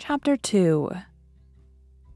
Chapter 2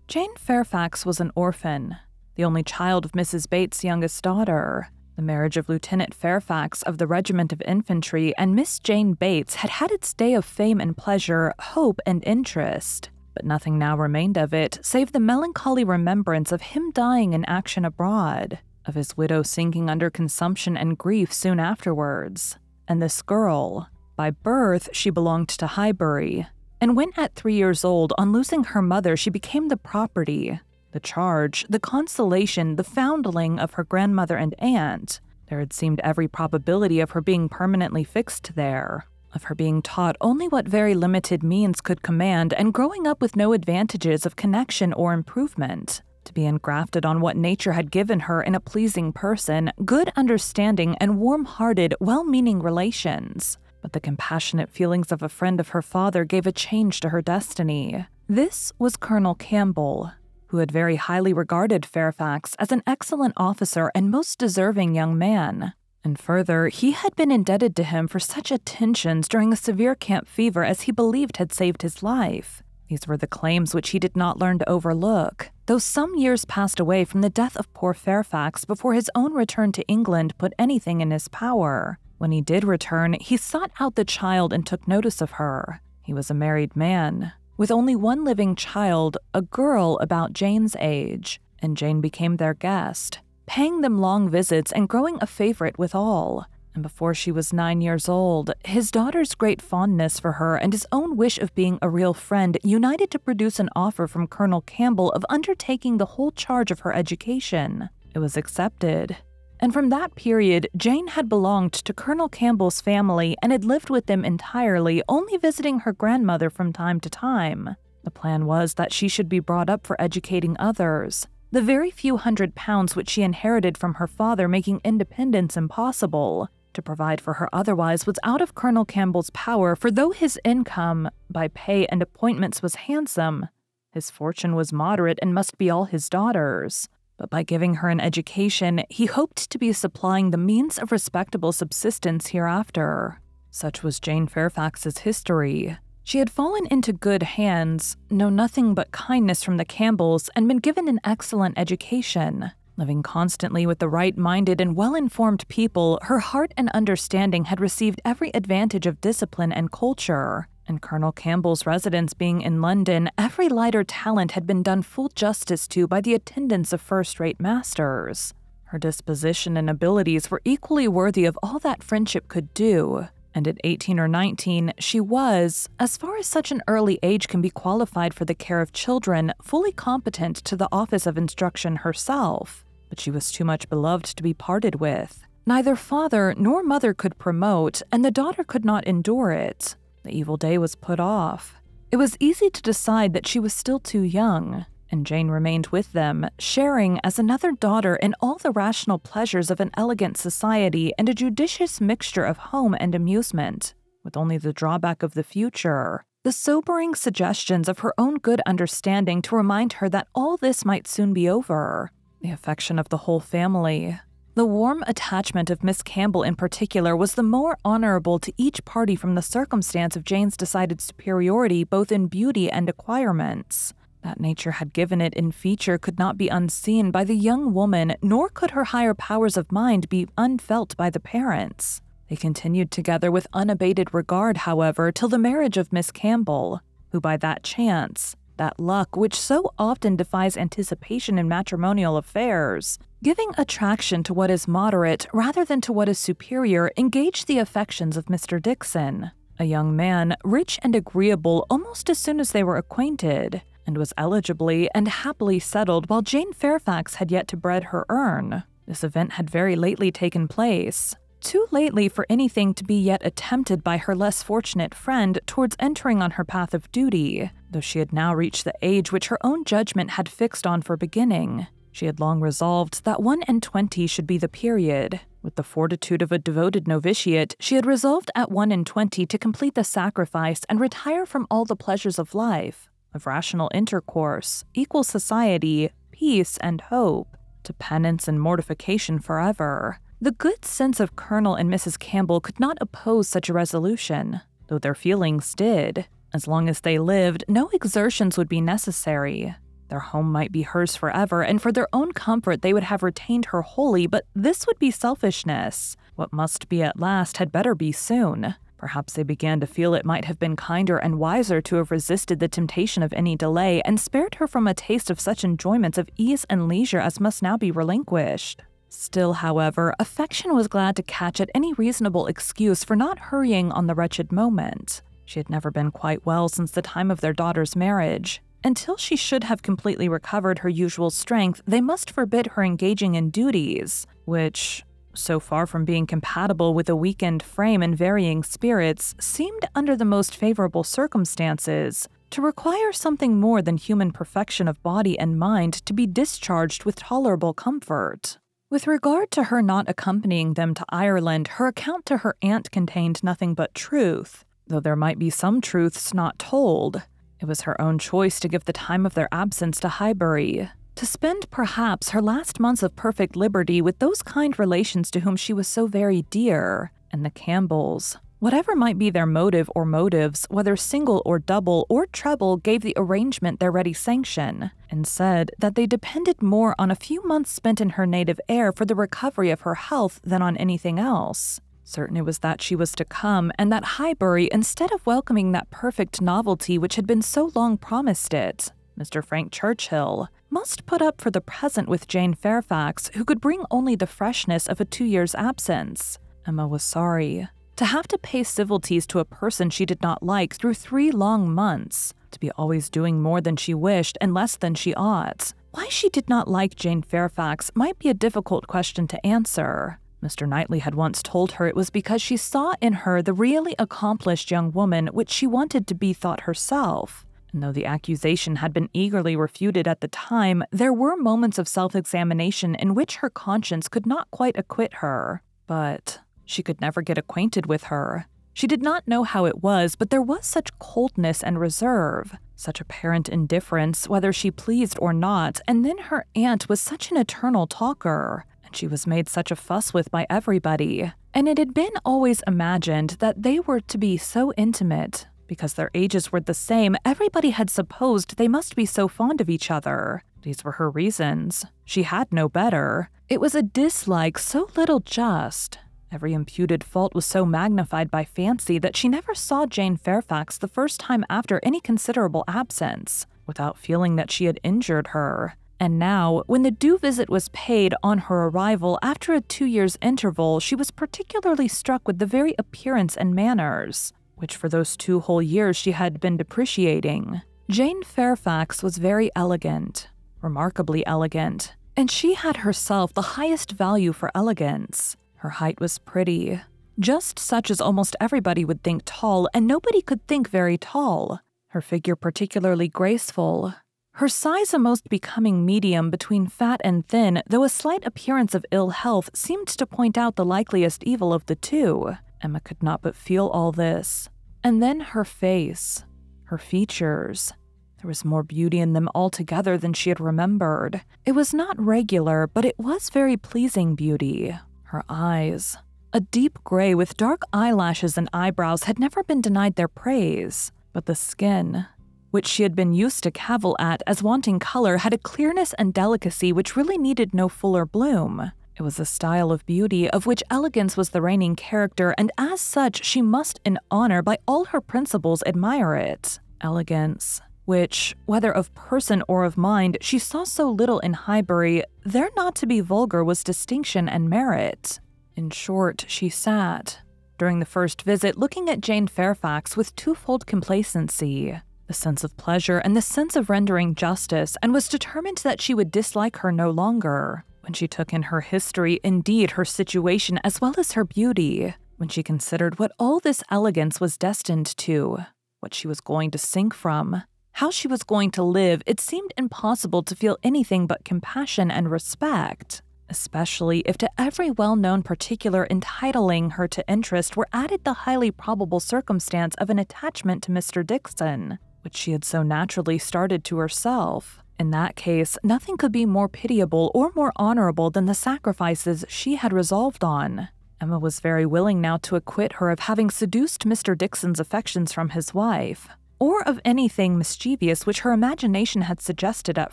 Jane Fairfax was an orphan, the only child of Mrs. Bates' youngest daughter. The marriage of Lieutenant Fairfax of the Regiment of Infantry and Miss Jane Bates had had its day of fame and pleasure, hope and interest, but nothing now remained of it save the melancholy remembrance of him dying in action abroad, of his widow sinking under consumption and grief soon afterwards. And this girl, by birth she belonged to Highbury, and when at three years old, on losing her mother, she became the property, the charge, the consolation, the foundling of her grandmother and aunt, there had seemed every probability of her being permanently fixed there, of her being taught only what very limited means could command, and growing up with no advantages of connection or improvement. To be engrafted on what nature had given her in a pleasing person, good understanding, and warm hearted, well meaning relations but the compassionate feelings of a friend of her father gave a change to her destiny. This was Colonel Campbell, who had very highly regarded Fairfax as an excellent officer and most deserving young man. And further, he had been indebted to him for such attentions during a severe camp fever as he believed had saved his life. These were the claims which he did not learn to overlook, though some years passed away from the death of poor Fairfax before his own return to England put anything in his power. When he did return, he sought out the child and took notice of her. He was a married man, with only one living child, a girl about Jane's age, and Jane became their guest, paying them long visits and growing a favorite with all. And before she was nine years old, his daughter's great fondness for her and his own wish of being a real friend united to produce an offer from Colonel Campbell of undertaking the whole charge of her education. It was accepted, and from that period, Jane had belonged to Colonel Campbell's family and had lived with them entirely, only visiting her grandmother from time to time. The plan was that she should be brought up for educating others, the very few hundred pounds which she inherited from her father making independence impossible. To provide for her otherwise was out of Colonel Campbell's power, for though his income, by pay and appointments, was handsome, his fortune was moderate and must be all his daughter's but by giving her an education, he hoped to be supplying the means of respectable subsistence hereafter. Such was Jane Fairfax's history. She had fallen into good hands, known nothing but kindness from the Campbells, and been given an excellent education. Living constantly with the right minded and well informed people, her heart and understanding had received every advantage of discipline and culture and Colonel Campbell's residence being in London, every lighter talent had been done full justice to by the attendance of first rate masters. Her disposition and abilities were equally worthy of all that friendship could do, and at 18 or 19, she was, as far as such an early age can be qualified for the care of children, fully competent to the office of instruction herself. But she was too much beloved to be parted with. Neither father nor mother could promote, and the daughter could not endure it. The evil day was put off. It was easy to decide that she was still too young, and Jane remained with them, sharing as another daughter in all the rational pleasures of an elegant society and a judicious mixture of home and amusement, with only the drawback of the future, the sobering suggestions of her own good understanding to remind her that all this might soon be over. the affection of the whole family. The warm attachment of Miss Campbell in particular was the more honorable to each party from the circumstance of Jane's decided superiority both in beauty and acquirements. That nature had given it in feature could not be unseen by the young woman, nor could her higher powers of mind be unfelt by the parents. They continued together with unabated regard, however, till the marriage of Miss Campbell, who by that chance, that luck which so often defies anticipation in matrimonial affairs, giving attraction to what is moderate rather than to what is superior, engaged the affections of Mr. Dixon, a young man, rich and agreeable almost as soon as they were acquainted, and was eligibly and happily settled while Jane Fairfax had yet to bread her urn. This event had very lately taken place, too lately for anything to be yet attempted by her less fortunate friend towards entering on her path of duty, though she had now reached the age which her own judgment had fixed on for beginning. She had long resolved that one and twenty should be the period. With the fortitude of a devoted novitiate, she had resolved at one and twenty to complete the sacrifice and retire from all the pleasures of life, of rational intercourse, equal society, peace, and hope, to penance and mortification forever. The good sense of Colonel and Mrs. Campbell could not oppose such a resolution, though their feelings did. As long as they lived, no exertions would be necessary. Their home might be hers forever, and for their own comfort they would have retained her wholly, but this would be selfishness. What must be at last had better be soon. Perhaps they began to feel it might have been kinder and wiser to have resisted the temptation of any delay and spared her from a taste of such enjoyments of ease and leisure as must now be relinquished. Still, however, affection was glad to catch at any reasonable excuse for not hurrying on the wretched moment. She had never been quite well since the time of their daughter's marriage, until she should have completely recovered her usual strength, they must forbid her engaging in duties, which, so far from being compatible with a weakened frame and varying spirits, seemed under the most favorable circumstances. To require something more than human perfection of body and mind to be discharged with tolerable comfort. With regard to her not accompanying them to Ireland, her account to her aunt contained nothing but truth, though there might be some truths not told. It was her own choice to give the time of their absence to Highbury, to spend perhaps her last months of perfect liberty with those kind relations to whom she was so very dear, and the Campbells. Whatever might be their motive or motives, whether single or double or treble, gave the arrangement their ready sanction, and said that they depended more on a few months spent in her native air for the recovery of her health than on anything else. Certain it was that she was to come, and that Highbury, instead of welcoming that perfect novelty which had been so long promised it, Mr. Frank Churchill, must put up for the present with Jane Fairfax, who could bring only the freshness of a two years' absence. Emma was sorry. To have to pay civilities to a person she did not like through three long months, to be always doing more than she wished and less than she ought. Why she did not like Jane Fairfax might be a difficult question to answer. Mr. Knightley had once told her it was because she saw in her the really accomplished young woman which she wanted to be thought herself. And though the accusation had been eagerly refuted at the time, there were moments of self examination in which her conscience could not quite acquit her. But she could never get acquainted with her. She did not know how it was, but there was such coldness and reserve, such apparent indifference, whether she pleased or not, and then her aunt was such an eternal talker she was made such a fuss with by everybody. And it had been always imagined that they were to be so intimate. Because their ages were the same, everybody had supposed they must be so fond of each other. These were her reasons. She had no better. It was a dislike so little just. Every imputed fault was so magnified by fancy that she never saw Jane Fairfax the first time after any considerable absence, without feeling that she had injured her. And now, when the due visit was paid on her arrival after a two years interval, she was particularly struck with the very appearance and manners, which for those two whole years she had been depreciating. Jane Fairfax was very elegant, remarkably elegant, and she had herself the highest value for elegance. Her height was pretty, just such as almost everybody would think tall, and nobody could think very tall. Her figure particularly graceful, her size a most becoming medium between fat and thin, though a slight appearance of ill health seemed to point out the likeliest evil of the two. Emma could not but feel all this. And then her face, her features. There was more beauty in them altogether than she had remembered. It was not regular, but it was very pleasing beauty. Her eyes, a deep gray with dark eyelashes and eyebrows, had never been denied their praise, but the skin, which she had been used to cavil at as wanting color, had a clearness and delicacy which really needed no fuller bloom. It was a style of beauty of which elegance was the reigning character, and as such, she must, in honor by all her principles, admire it. Elegance, which, whether of person or of mind, she saw so little in Highbury, there not to be vulgar was distinction and merit. In short, she sat, during the first visit, looking at Jane Fairfax with twofold complacency the sense of pleasure and the sense of rendering justice, and was determined that she would dislike her no longer. When she took in her history, indeed her situation, as well as her beauty, when she considered what all this elegance was destined to, what she was going to sink from, how she was going to live, it seemed impossible to feel anything but compassion and respect, especially if to every well known particular entitling her to interest were added the highly probable circumstance of an attachment to Mr. Dixon, which she had so naturally started to herself. In that case, nothing could be more pitiable or more honorable than the sacrifices she had resolved on. Emma was very willing now to acquit her of having seduced Mr. Dixon's affections from his wife, or of anything mischievous which her imagination had suggested at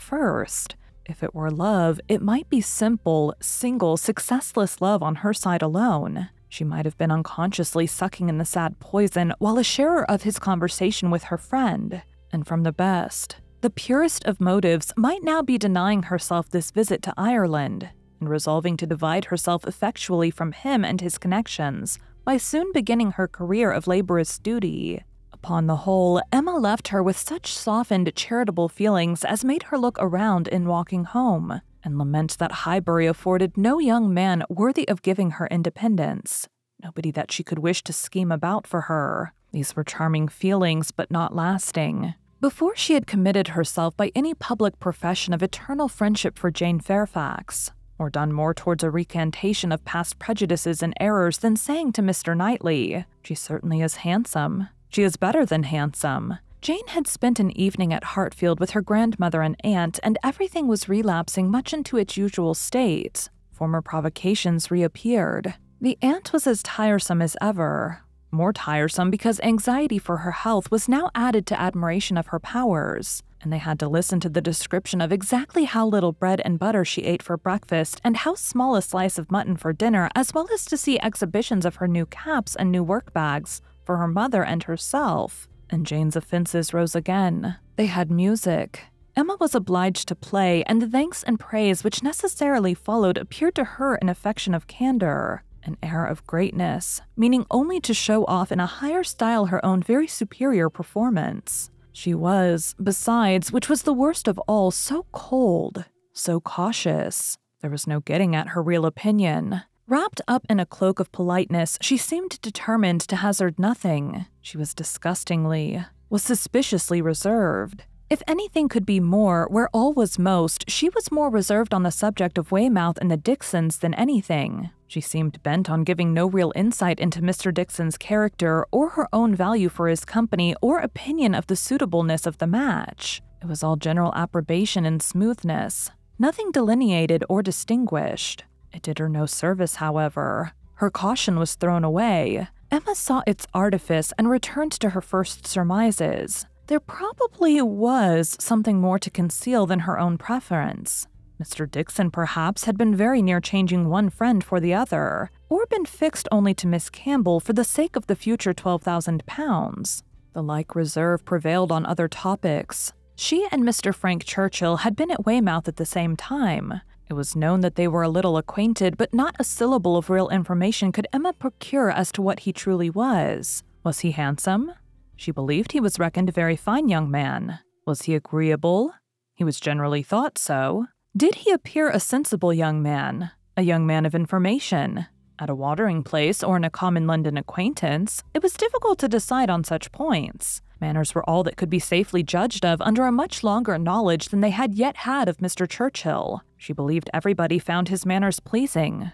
first. If it were love, it might be simple, single, successless love on her side alone. She might have been unconsciously sucking in the sad poison while a sharer of his conversation with her friend. And from the best, the purest of motives might now be denying herself this visit to Ireland and resolving to divide herself effectually from him and his connections by soon beginning her career of laborious duty. Upon the whole, Emma left her with such softened, charitable feelings as made her look around in walking home and lament that Highbury afforded no young man worthy of giving her independence, nobody that she could wish to scheme about for her. These were charming feelings, but not lasting. Before she had committed herself by any public profession of eternal friendship for Jane Fairfax, or done more towards a recantation of past prejudices and errors than saying to Mr. Knightley, She certainly is handsome. She is better than handsome. Jane had spent an evening at Hartfield with her grandmother and aunt, and everything was relapsing much into its usual state. Former provocations reappeared. The aunt was as tiresome as ever, more tiresome because anxiety for her health was now added to admiration of her powers, and they had to listen to the description of exactly how little bread and butter she ate for breakfast and how small a slice of mutton for dinner, as well as to see exhibitions of her new caps and new work bags for her mother and herself and Jane's offenses rose again. They had music. Emma was obliged to play, and the thanks and praise which necessarily followed appeared to her an affection of candor, an air of greatness, meaning only to show off in a higher style her own very superior performance. She was, besides, which was the worst of all, so cold, so cautious. There was no getting at her real opinion. Wrapped up in a cloak of politeness, she seemed determined to hazard nothing. She was disgustingly, was suspiciously reserved. If anything could be more, where all was most, she was more reserved on the subject of Weymouth and the Dixons than anything. She seemed bent on giving no real insight into Mr. Dixon's character, or her own value for his company, or opinion of the suitableness of the match. It was all general approbation and smoothness, nothing delineated or distinguished. It did her no service, however. Her caution was thrown away. Emma saw its artifice and returned to her first surmises. There probably was something more to conceal than her own preference. Mr. Dixon, perhaps, had been very near changing one friend for the other, or been fixed only to Miss Campbell for the sake of the future £12,000. The like reserve prevailed on other topics. She and Mr. Frank Churchill had been at Weymouth at the same time. It was known that they were a little acquainted, but not a syllable of real information could Emma procure as to what he truly was. Was he handsome? She believed he was reckoned a very fine young man. Was he agreeable? He was generally thought so. Did he appear a sensible young man? A young man of information? At a watering place or in a common London acquaintance, it was difficult to decide on such points. Manners were all that could be safely judged of under a much longer knowledge than they had yet had of Mr. Churchill. She believed everybody found his manners pleasing.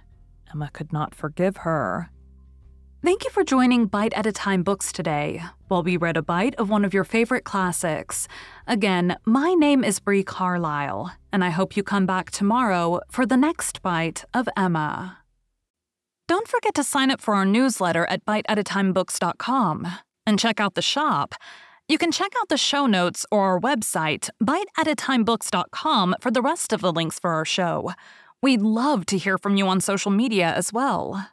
Emma could not forgive her. Thank you for joining Bite at a Time Books today, while we read a bite of one of your favorite classics. Again, my name is Bree Carlile, and I hope you come back tomorrow for the next bite of Emma. Don't forget to sign up for our newsletter at biteatatimebooks.com and check out the shop. You can check out the show notes or our website, biteatatimebooks.com, for the rest of the links for our show. We'd love to hear from you on social media as well.